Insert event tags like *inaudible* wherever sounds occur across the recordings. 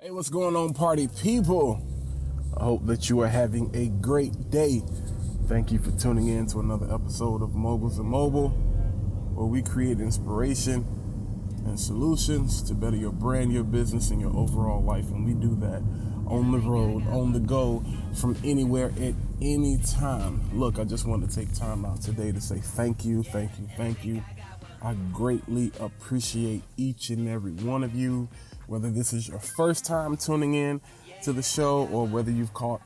Hey, what's going on, party people? I hope that you are having a great day. Thank you for tuning in to another episode of Moguls and Mobile, where we create inspiration and solutions to better your brand, your business, and your overall life. And we do that on the road, on the go, from anywhere at any time. Look, I just want to take time out today to say thank you, thank you, thank you. I greatly appreciate each and every one of you whether this is your first time tuning in to the show or whether you've caught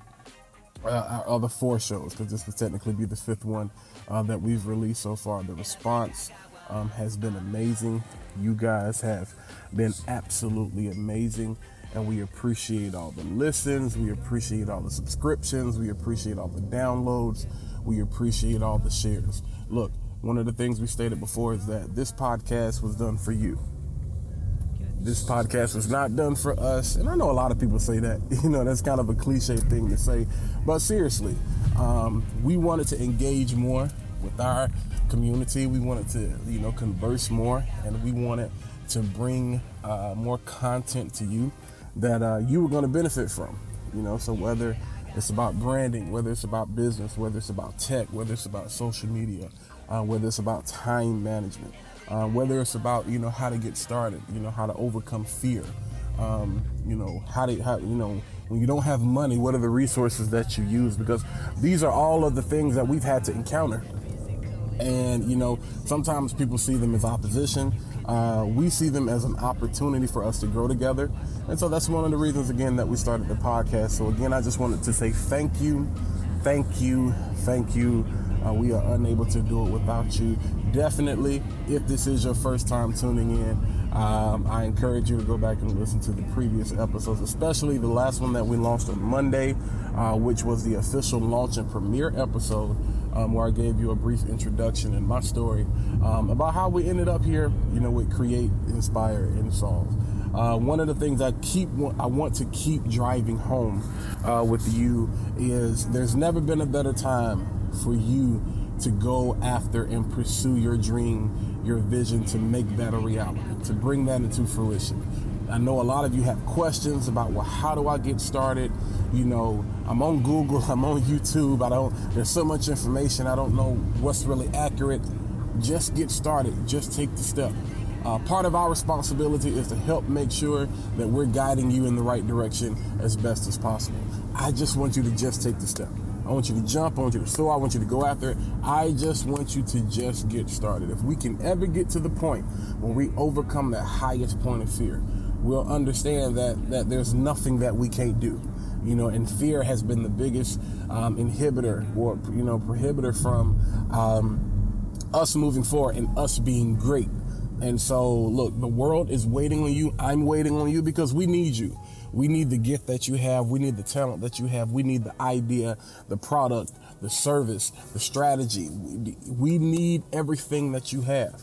uh, our other four shows, because this will technically be the fifth one uh, that we've released so far. The response um, has been amazing. You guys have been absolutely amazing. And we appreciate all the listens. We appreciate all the subscriptions. We appreciate all the downloads. We appreciate all the shares. Look, one of the things we stated before is that this podcast was done for you this podcast was not done for us. And I know a lot of people say that, *laughs* you know, that's kind of a cliche thing to say. But seriously, um, we wanted to engage more with our community. We wanted to, you know, converse more and we wanted to bring uh, more content to you that uh, you were going to benefit from, you know, so whether it's about branding, whether it's about business, whether it's about tech, whether it's about social media, uh, whether it's about time management, uh, whether it's about you know how to get started, you know how to overcome fear, um, you know how to how you know when you don't have money, what are the resources that you use? Because these are all of the things that we've had to encounter. And you know, sometimes people see them as opposition. Uh, we see them as an opportunity for us to grow together. And so that's one of the reasons, again, that we started the podcast. So, again, I just wanted to say thank you, thank you, thank you. Uh, we are unable to do it without you. Definitely, if this is your first time tuning in, um, I encourage you to go back and listen to the previous episodes, especially the last one that we launched on Monday, uh, which was the official launch and premiere episode, um, where I gave you a brief introduction and my story um, about how we ended up here, you know, with Create, Inspire, and Solve. Uh, one of the things I keep I want to keep driving home uh, with you is there's never been a better time for you to go after and pursue your dream, your vision to make that a reality, to bring that into fruition. I know a lot of you have questions about well, how do I get started? You know, I'm on Google, *laughs* I'm on YouTube. I don't. There's so much information. I don't know what's really accurate. Just get started. Just take the step. Uh, part of our responsibility is to help make sure that we're guiding you in the right direction as best as possible. I just want you to just take the step. I want you to jump. I want you to soar. I want you to go after it. I just want you to just get started. If we can ever get to the point where we overcome that highest point of fear, we'll understand that that there's nothing that we can't do. You know, and fear has been the biggest um, inhibitor or you know prohibitor from um, us moving forward and us being great. And so, look, the world is waiting on you. I'm waiting on you because we need you. We need the gift that you have. We need the talent that you have. We need the idea, the product, the service, the strategy. We need everything that you have.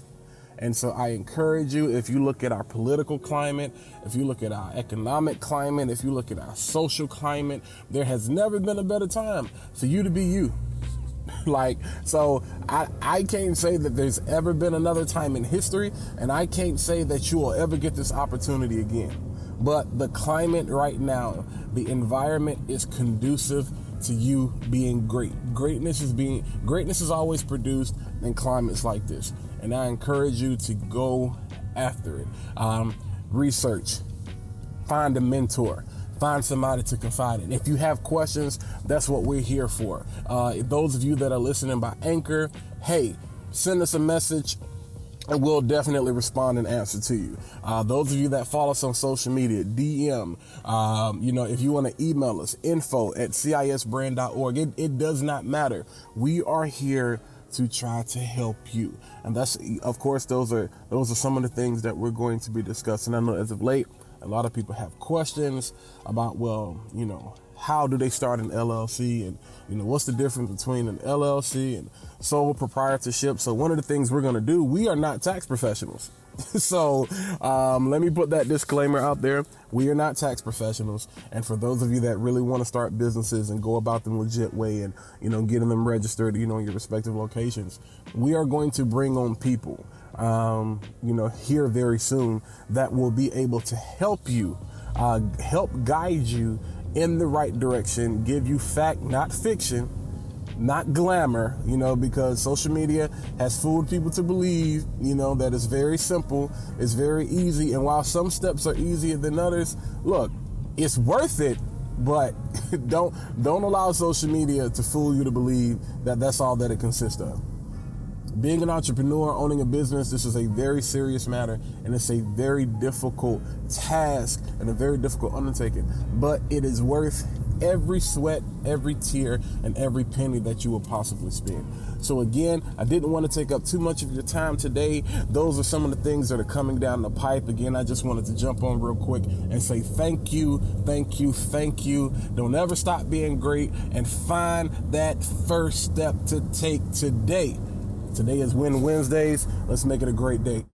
And so I encourage you, if you look at our political climate, if you look at our economic climate, if you look at our social climate, there has never been a better time for you to be you. *laughs* like, so I, I can't say that there's ever been another time in history, and I can't say that you will ever get this opportunity again. But the climate right now, the environment is conducive to you being great. Greatness is being greatness is always produced in climates like this, and I encourage you to go after it. Um, research, find a mentor, find somebody to confide in. If you have questions, that's what we're here for. Uh, those of you that are listening by Anchor, hey, send us a message we'll definitely respond and answer to you. Uh, those of you that follow us on social media, DM, um, you know, if you want to email us, info at cisbrand.org, it, it does not matter. We are here to try to help you. And that's, of course, those are, those are some of the things that we're going to be discussing. I know as of late, a lot of people have questions about, well, you know, how do they start an LLC and you know what's the difference between an LLC and sole proprietorship. So one of the things we're going to do, we are not tax professionals. *laughs* so um, let me put that disclaimer out there. We are not tax professionals, and for those of you that really want to start businesses and go about them legit way and you know getting them registered, you know, in your respective locations, we are going to bring on people, um, you know, here very soon that will be able to help you uh, help guide you in the right direction, give you fact, not fiction, not glamour, you know, because social media has fooled people to believe, you know, that it's very simple, it's very easy, and while some steps are easier than others, look, it's worth it, but *laughs* don't don't allow social media to fool you to believe that that's all that it consists of. Being an entrepreneur, owning a business, this is a very serious matter and it's a very difficult task and a very difficult undertaking, but it is worth every sweat, every tear, and every penny that you will possibly spend. So, again, I didn't want to take up too much of your time today. Those are some of the things that are coming down the pipe. Again, I just wanted to jump on real quick and say thank you, thank you, thank you. Don't ever stop being great and find that first step to take today. Today is Win Wednesdays. Let's make it a great day.